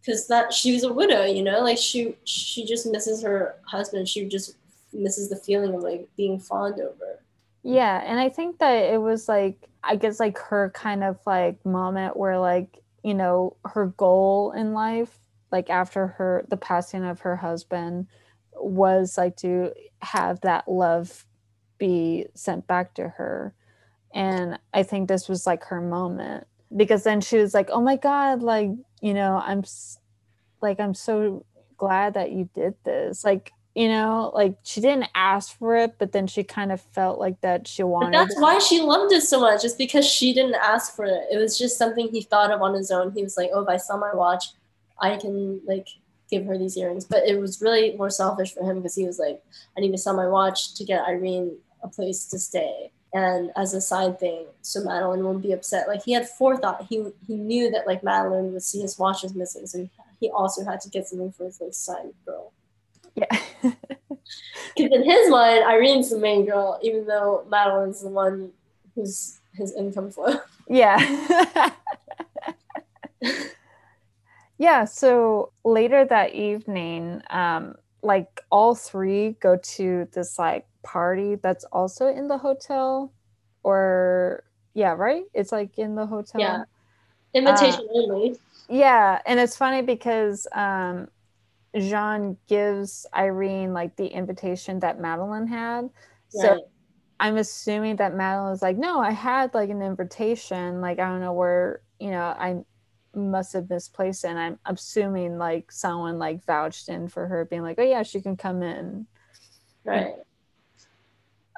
Because that she was a widow, you know, like she she just misses her husband. She just misses the feeling of like being fawned over. Yeah, and I think that it was like I guess like her kind of like moment where like, you know, her goal in life like after her the passing of her husband was like to have that love be sent back to her. And I think this was like her moment because then she was like, "Oh my god, like, you know, I'm s- like I'm so glad that you did this." Like, you know, like she didn't ask for it, but then she kind of felt like that she But wanted that's it. why she loved it so much. just because she didn't ask for it. It was just something he thought of on his own. He was like, "Oh, if I sell my watch, I can like give her these earrings." But it was really more selfish for him because he was like, "I need to sell my watch to get Irene a place to stay." And as a side thing, so Madeline won't be upset. Like he had forethought. He he knew that like Madeline would see his watch was missing, so he, he also had to get something for his like side girl. Yeah. Because in his mind, Irene's the main girl, even though Madeline's the one who's his income flow. yeah. yeah, so later that evening, um, like all three go to this like party that's also in the hotel or yeah right? It's like in the hotel? Yeah invitation uh, only. yeah and it's funny because um jean gives irene like the invitation that madeline had. So i'm assuming that madeline was like no i had like an invitation. Like i don't know where you know i must have misplaced it and i'm assuming like someone like vouched in for her being like oh yeah she can come in. Right.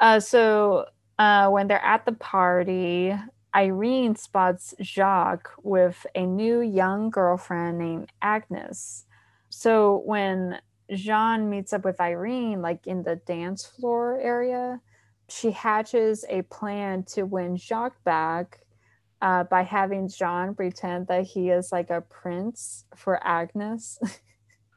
Uh, so uh, when they're at the party irene spots jacques with a new young girlfriend named agnes. So when jean meets up with irene like in the dance floor area she hatches a plan to win jacques back uh, by having Jean pretend that he is like a prince for Agnes.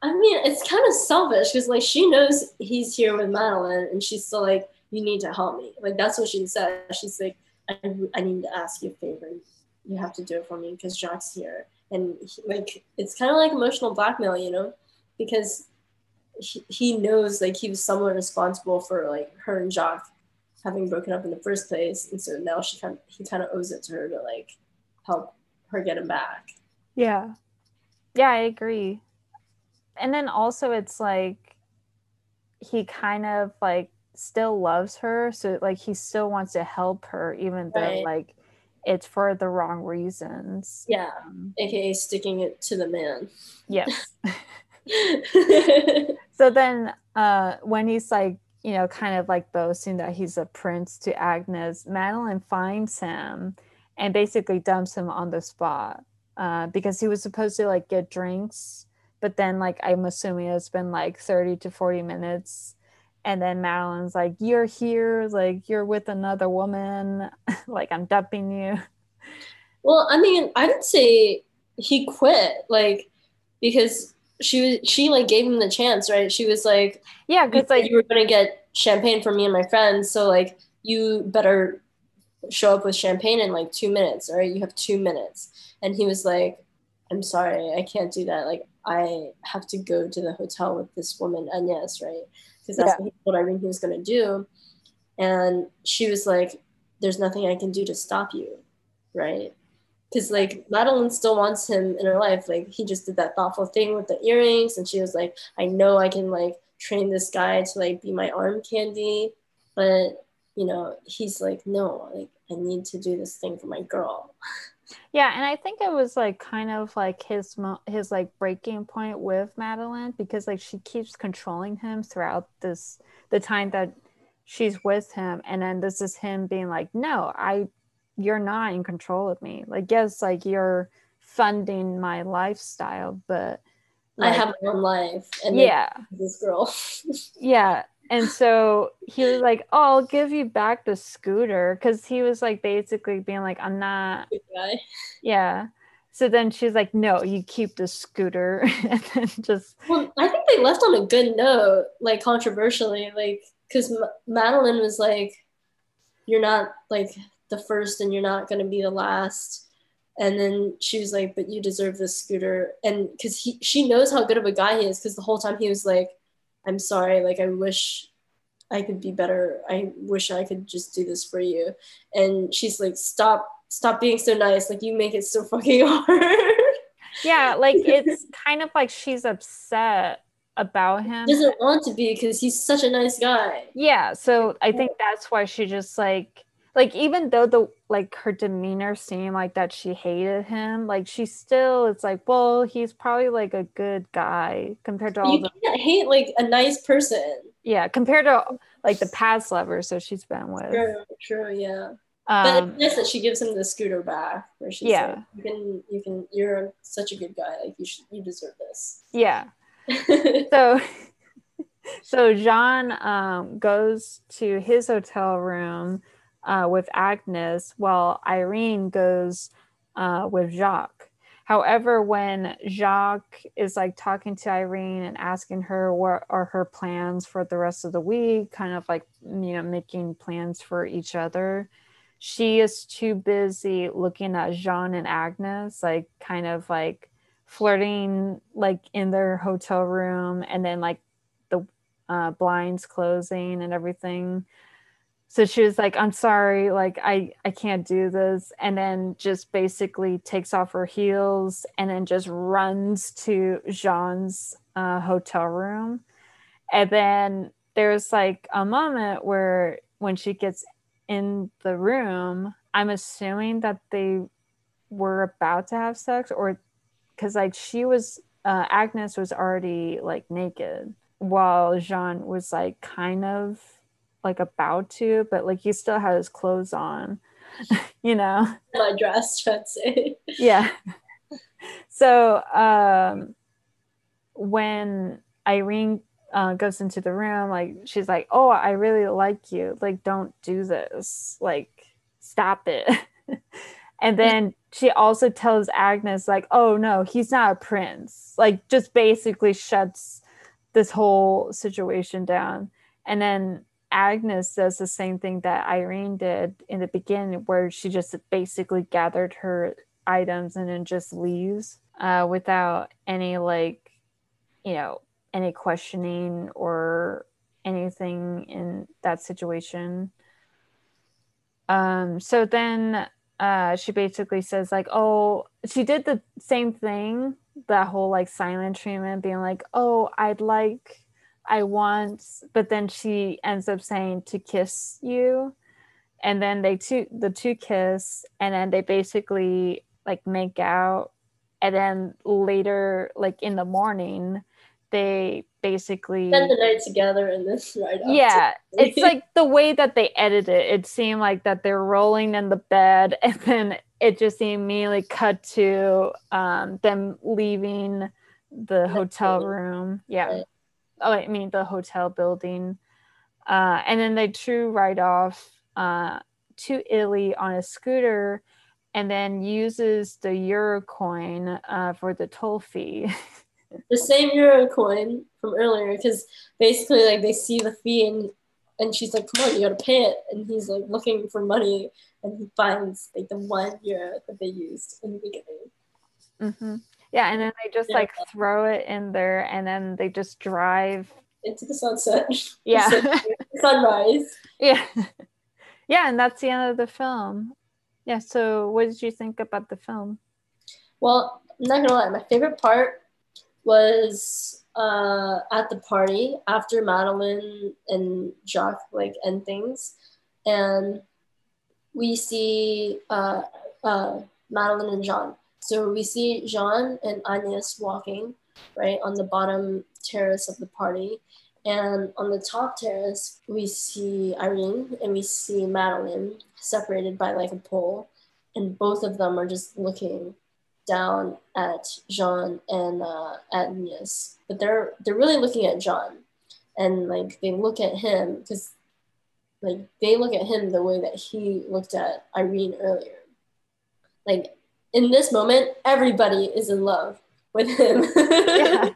I mean, it's kind of selfish because like she knows he's here with Madeline, and she's still like, "You need to help me." Like that's what she said. She's like, "I, I need to ask you a favor. You have to do it for me because Jacques here." And he, like, it's kind of like emotional blackmail, you know, because he, he knows like he was somewhat responsible for like her and Jacques having broken up in the first place, and so now she kind of, he kind of owes it to her to like help her get him back. Yeah, yeah, I agree. And then also, it's like he kind of like still loves her, so like he still wants to help her, even though like it's for the wrong reasons. Yeah, um, aka sticking it to the man. Yes. so then uh when he's like you know, kind of like boasting that he's a prince to Agnes, Madeline finds him and basically dumps him on the spot uh, because he was supposed to like get drinks. But then, like, I'm assuming it's been like 30 to 40 minutes. And then Madeline's like, You're here, like, you're with another woman, like, I'm dumping you. Well, I mean, I didn't say he quit, like, because she was she like gave him the chance, right? She was like, yeah, because like you were gonna get champagne for me and my friends, so like you better show up with champagne in like two minutes, all right? You have two minutes. And he was like, I'm sorry, I can't do that. Like I have to go to the hotel with this woman, Agnes, right? Because that's yeah. what I mean he was gonna do. And she was like, There's nothing I can do to stop you, right? Because like Madeline still wants him in her life. Like he just did that thoughtful thing with the earrings, and she was like, I know I can like train this guy to like be my arm candy, but you know he's like, no, like I need to do this thing for my girl. Yeah, and I think it was like kind of like his his like breaking point with Madeline because like she keeps controlling him throughout this the time that she's with him and then this is him being like no I you're not in control of me. Like, yes, like you're funding my lifestyle, but like, I have my own life. And yeah, this girl. yeah. And so he was like, Oh, I'll give you back the scooter. Cause he was like basically being like, I'm not. Yeah. So then she's like, No, you keep the scooter. and then just. Well, I think they left on a good note, like controversially, like, because M- Madeline was like, You're not like the first and you're not going to be the last. And then she was like but you deserve this scooter. And because he she knows how good of a guy he is because the whole time he was like i'm sorry like i wish i could be better. I wish i could just do this for you. And she's like stop stop being so nice. Like you make it so fucking hard. Yeah like it's kind of like she's upset about him. Doesn't want to be because he's such a nice guy. Yeah so i think that's why she just like like even though the like her demeanor seemed like that she hated him like she still it's like well he's probably like a good guy compared to all you the can't hate like a nice person. Yeah compared to like the past lovers that she's been with. True true yeah. Um, but it's nice that she gives him the scooter back where she's yeah. like, you can you can you're such a good guy like you should you deserve this. Yeah. So so jean um, goes to his hotel room uh, with Agnes, while Irene goes uh, with Jacques. However, when Jacques is like talking to Irene and asking her what are her plans for the rest of the week, kind of like, you know, making plans for each other, she is too busy looking at Jean and Agnes, like kind of like flirting like in their hotel room and then like the uh, blinds closing and everything so she was like i'm sorry like i i can't do this and then just basically takes off her heels and then just runs to jean's uh, hotel room. And then there's like a moment where when she gets in the room i'm assuming that they were about to have sex or because like she was uh, agnes was already like naked while jean was like kind of like about to, but like he still had his clothes on, you know. My dress, I'd say. yeah. So um when Irene uh, goes into the room, like she's like, "Oh, I really like you. Like, don't do this. Like, stop it." and then she also tells Agnes, like, "Oh no, he's not a prince." Like, just basically shuts this whole situation down. And then Agnes does the same thing that Irene did in the beginning, where she just basically gathered her items and then just leaves uh, without any, like, you know, any questioning or anything in that situation. Um, so then uh, she basically says, like, oh, she did the same thing, that whole like silent treatment, being like, oh, I'd like I want, but then she ends up saying to kiss you. And then they two, the two kiss, and then they basically like make out. And then later, like in the morning, they basically spend the night together in this right yeah it's like the way that they edit it. It seemed like that they're rolling in the bed and then it just immediately cut to um, them leaving the hotel room. Yeah oh, I mean the hotel building. Uh, and then they true ride off uh, to Italy on a scooter and then uses the euro coin uh, for the toll fee. the same euro coin from earlier because basically like they see the fee and and she's like, come on, you gotta pay it. And he's like looking for money and he finds like the one euro that they used in the beginning. Mm-hmm. Yeah, and then they just yeah. like throw it in there and then they just drive into the sunset. Yeah. sunrise. Yeah. Yeah, and that's the end of the film. Yeah, so what did you think about the film? Well, I'm not gonna lie, my favorite part was uh, at the party after Madeline and Jacques like end things, and we see uh, uh, Madeline and Jean so we see Jean and Agnes walking right on the bottom terrace of the party. And on the top terrace, we see Irene and we see Madeline separated by like a pole. And both of them are just looking down at Jean and uh, Agnes. But they're they're really looking at Jean. And like they look at him because like they look at him the way that he looked at Irene earlier. Like in this moment, everybody is in love with him. yeah.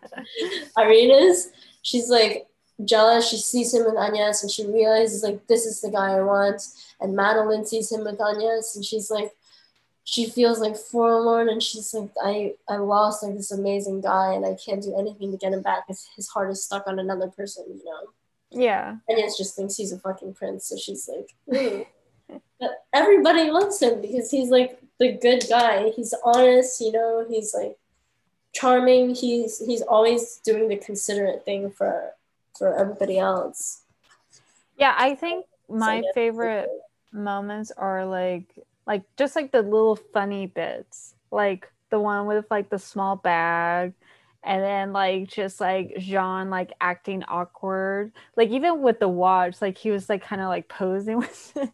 Irene is, she's like jealous. She sees him with Agnes and she realizes like this is the guy I want. And Madeline sees him with Agnes and she's like, she feels like forlorn and she's like, I, I lost like this amazing guy and I can't do anything to get him back because his heart is stuck on another person, you know? Yeah. Agnes just thinks he's a fucking prince. So she's like, but everybody loves him because he's like the good guy. He's honest, you know, he's like charming. He's he's always doing the considerate thing for for everybody else. Yeah, I think my so, favorite moments are like like just like the little funny bits. Like the one with like the small bag and then like just like Jean like acting awkward. Like even with the watch, like he was like kind of like posing with it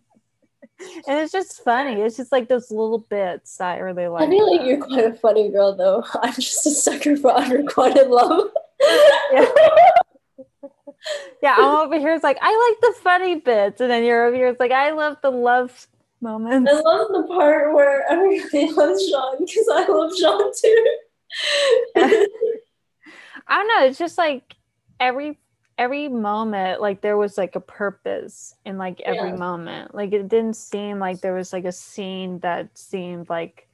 and it's just funny. It's just like those little bits I really like. I feel like you're quite a funny girl, though. I'm just a sucker for unrequited love. yeah. yeah, I'm over here. It's like I like the funny bits, and then you're over here. It's like I love the love moments. I love the part where everybody loves Jean because I love Jean too. I don't know. It's just like every every moment like there was like a purpose in like every yeah. moment like it didn't seem like there was like a scene that seemed like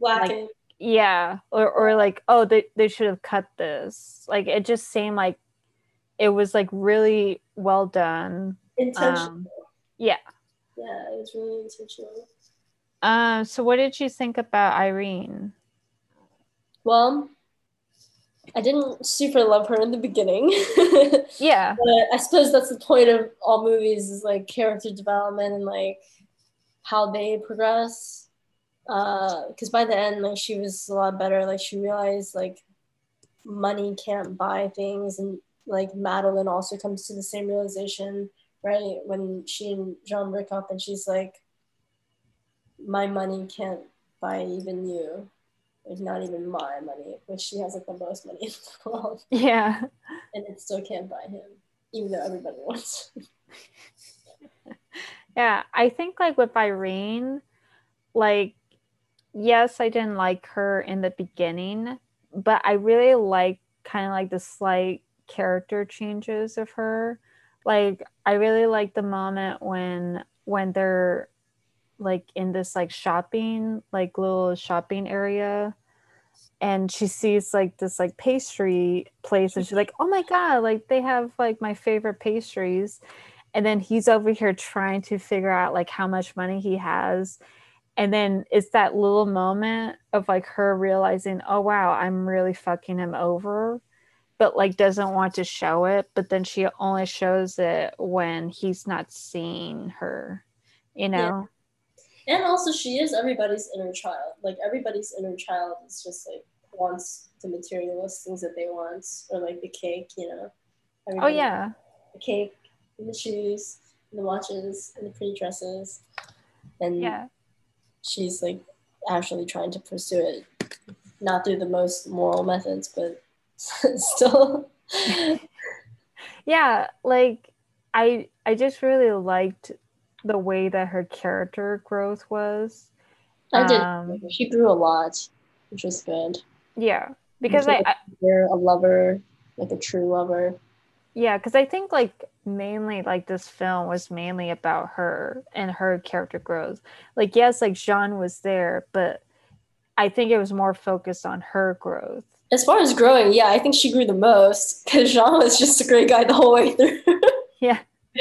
lacking like, yeah or, or like oh they, they should have cut this like it just seemed like it was like really well done. Intentional. Um, yeah. yeah, it was really intentional. Um, so what did you think about Irene? Well, I didn't super love her in the beginning. Yeah. but I suppose that's the point of all movies is like character development and like how they progress. Uh, because by the end, like she was a lot better. Like she realized like money can't buy things, and like Madeline also comes to the same realization, right? When she and Jean break up, and she's like, "My money can't buy even you." Like not even my money, which she has like the most money in the world Yeah. and it still can't buy him, even though everybody wants. Yeah. I think like with Irene, like, yes, I didn't like her in the beginning, but I really like kind of like the slight character changes of her. Like, I really like the moment when when they're like in this like shopping, like little shopping area. And she sees like this like pastry place and she's like oh my god like they have like my favorite pastries. And then he's over here trying to figure out like how much money he has. And then it's that little moment of like her realizing oh wow i'm really fucking him over but like doesn't want to show it. But then she only shows it when he's not seeing her you know And also, she is everybody's inner child. Like everybody's inner child is just like wants the materialist things that they want, or like the cake, you know. oh yeah the cake, and the shoes, and the watches, and the pretty dresses, and yeah she's like actually trying to pursue it, not through the most moral methods, but still. yeah like i i just really liked the way that her character growth was I did. Um, she grew a lot, which was good. yeah because I, I You're a lover, like a true lover. yeah because i think like mainly like this film was mainly about her and her character growth like yes like jean was there but i think it was more focused on her growth As far as growing, yeah, I think she grew the most because Jean was just a great guy the whole way through. yeah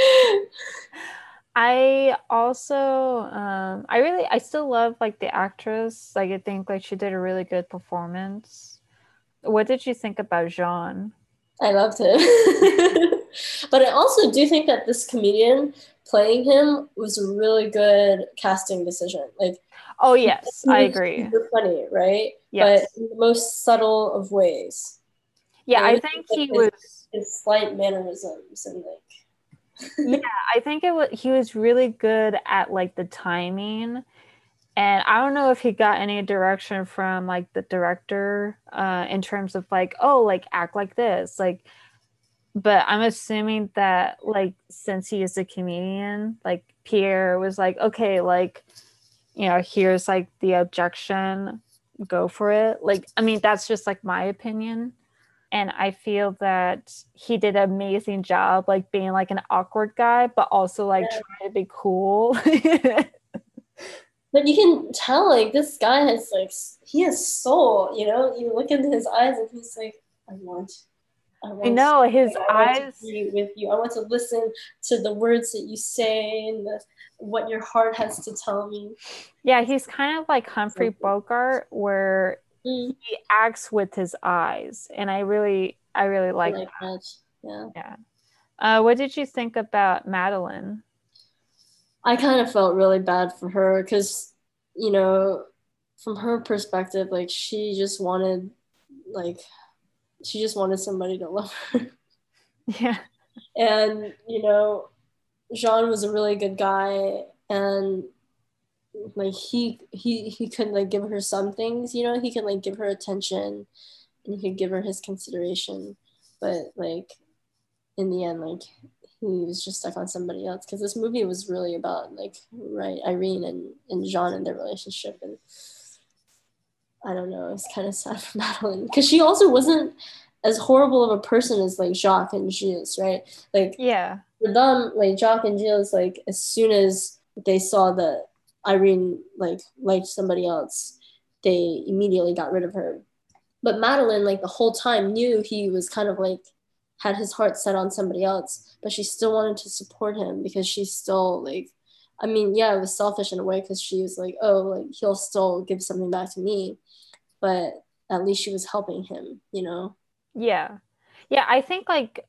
I also um I really I still love like the actress. Like I think like she did a really good performance. What did you think about Jean? I loved him. but I also do think that this comedian playing him was a really good casting decision. Like, Oh yes, I agree. funny, right? Yes. But in the most subtle of ways. Yeah, I I think think he was His slight mannerisms and like I think it was he was really good at like the timing. And I don't know if he got any direction from like the director uh in terms of like, oh, like act like this. Like but I'm assuming that like since he is a comedian, like Pierre was like, okay, like you know, here's like the objection, go for it. Like, I mean, that's just like my opinion. And I feel that he did an amazing job, like being like an awkward guy, but also like Yeah. trying to be cool. But you can tell, like, this guy has, like, he has soul, you know? You look into his eyes and he's like, I want, I want I know his I eyes. to with you. I want to listen to the words that you say and the, what your heart has to tell me. Yeah, he's kind of like Humphrey Bogart, where Mm, he acts with his eyes, and I really, I really I like like that. that. Yeah. Uh, what did you think about Madeline? I kind of felt really bad for her because, you know, from her perspective, like, she just wanted, like, she just wanted somebody to love her. Yeah, and you know jean was a really good guy and like he he he could like give her some things you know? He could like give her attention and he could give her his consideration. But like in the end like he was just stuck on somebody else. Because this movie was really about like right irene and and jean and their relationship. And i don't know it's kind of sad for madeline. Because she also wasn't as horrible of a person as like jacques and gilles right? Like yeah, for them, like Jacques and Gilles, like as soon as they saw that Irene like liked somebody else, they immediately got rid of her. But Madeline, like the whole time, knew he was kind of like had his heart set on somebody else, but she still wanted to support him because she's still like, I mean, yeah, it was selfish in a way because she was like, oh, like he'll still give something back to me, but at least she was helping him, you know? Yeah. Yeah. I think like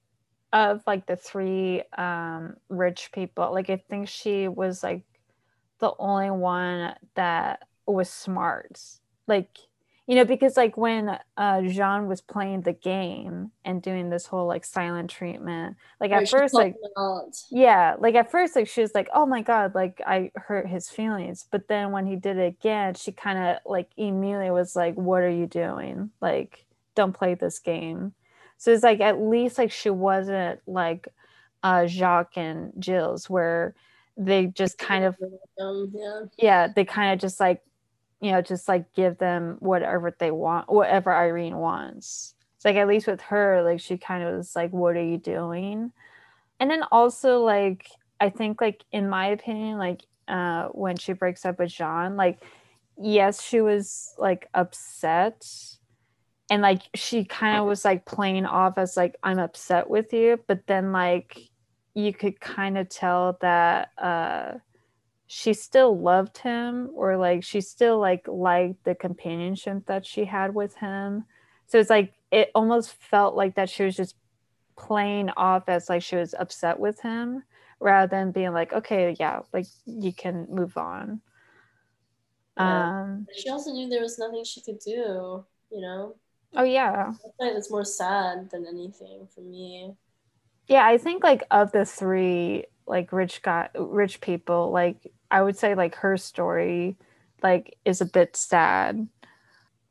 of like the three um rich people, like I think she was like the only one that was smart. Like you know because like when uh jean was playing the game and doing this whole like silent treatment like at first like yeah like at first like she was like oh my god like i hurt his feelings. But then when he did it again she kind of like immediately was like what are you doing? Like don't play this game. So it's like at least like she wasn't like uh jacques and Gilles where they just kind of yeah, yeah they kind of just like you know, just like give them whatever they want, whatever Irene wants. It's like at least with her, like she kind of was like, "What are you doing?" And then also like I think like in my opinion, like uh, when she breaks up with Jean, like yes, she was like upset, and like she kind of was like playing off as like I'm upset with you, but then like you could kind of tell that. uh she still loved him or like she still like liked the companionship that she had with him so it's like it almost felt like that she was just playing off as like she was upset with him rather than being like okay yeah like you can move on yeah. um she also knew there was nothing she could do you know oh yeah it's more sad than anything for me yeah i think like of the three like rich guy rich people like I would say like her story like is a bit sad.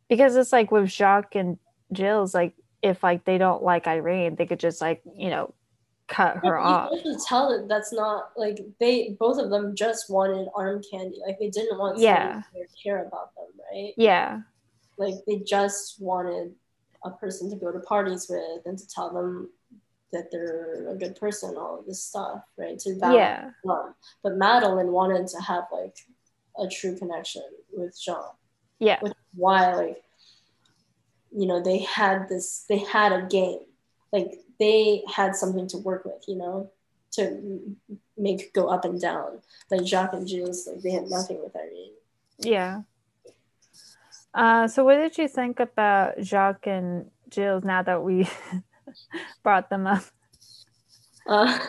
Because it's like with Jacques and Gilles like if like they don't like Irene they could just like you know cut her off. You can tell that that's not like they both of them just wanted arm candy. Like they didn't want yeah. to care about them right? Yeah. Like they just wanted a person to go to parties with and to tell them that they're a good person, all of this stuff, right? To balance yeah. them. But Madeline wanted to have like a true connection with Jean. Yeah. Which why like you know they had this they had a game. Like they had something to work with, you know, to make go up and down. Like Jacques and Jules, like they had nothing with Irene. Yeah. Uh, so what did you think about Jacques and Gilles now that we brought them up? Uh,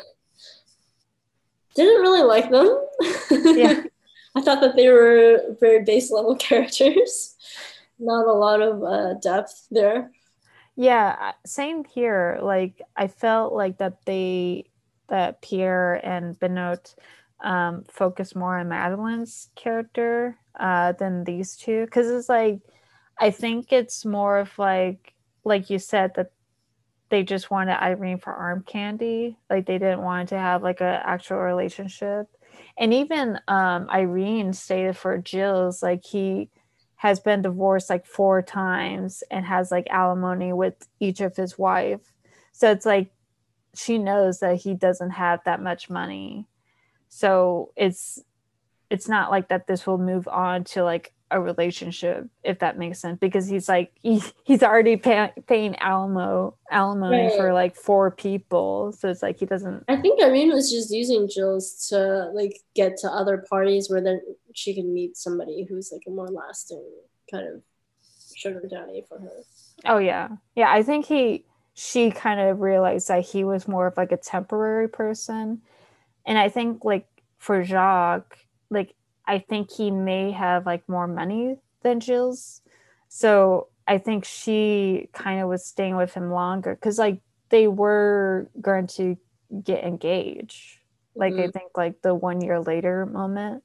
didn't really like them. Yeah. I thought that they were very base level characters. Not a lot of uh, depth there. Yeah, same here. Like I felt like that they that Pierre and Benoit um, focus more on Madeline's character uh, than these two because it's like I think it's more of like like you said that they just wanted Irene for arm candy. Like they didn't want to have like an actual relationship. And even um, Irene stated for Gilles, like he has been divorced like four times and has like alimony with each of his wife. So it's like she knows that he doesn't have that much money. So it's it's not like that this will move on to like a relationship if that makes sense because he's like he, he's already pay, paying alamo alimony right. for like four people. So it's like he doesn't i think irene was just using Gilles to like get to other parties where then she can meet somebody who's like a more lasting kind of sugar daddy for her. Oh yeah. Yeah i think he she kind of realized that he was more of like a temporary person. And i think like for jacques like I think he may have like more money than Gilles. So I think she kind of was staying with him longer because like they were going to get engaged. Like mm-hmm. I think like the one year later moment.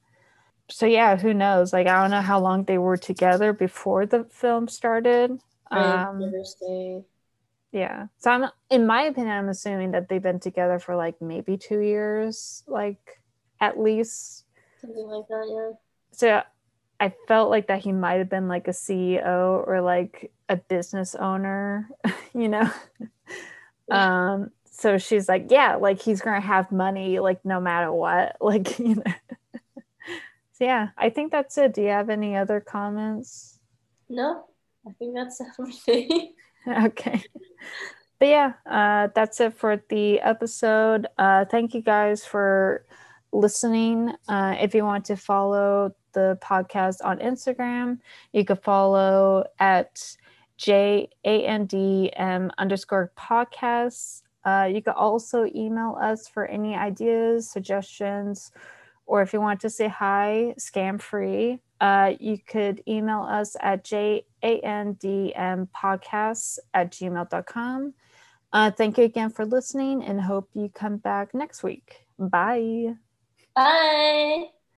So yeah, who knows? Like I don't know how long they were together before the film started. Um, yeah. So I'm in my opinion, I'm assuming that they've been together for like maybe two years, like at least something like that. Yeah. So I felt like that he might have been like a CEO or like a business owner, you know. Yeah. Um so she's like, yeah, like he's going to have money like no matter what, like you know. so yeah, I think that's it. Do you have any other comments? No. I think that's everything. okay. but yeah, uh, that's it for the episode. Uh, thank you guys for listening. Uh, if you want to follow the podcast on Instagram, you can follow at J A N D M underscore podcasts. Uh, you can also email us for any ideas, suggestions, or if you want to say hi, scam free, uh, you could email us at jandmpodcasts at gmail.com. Uh, thank you again for listening and hope you come back next week. Bye. Bye.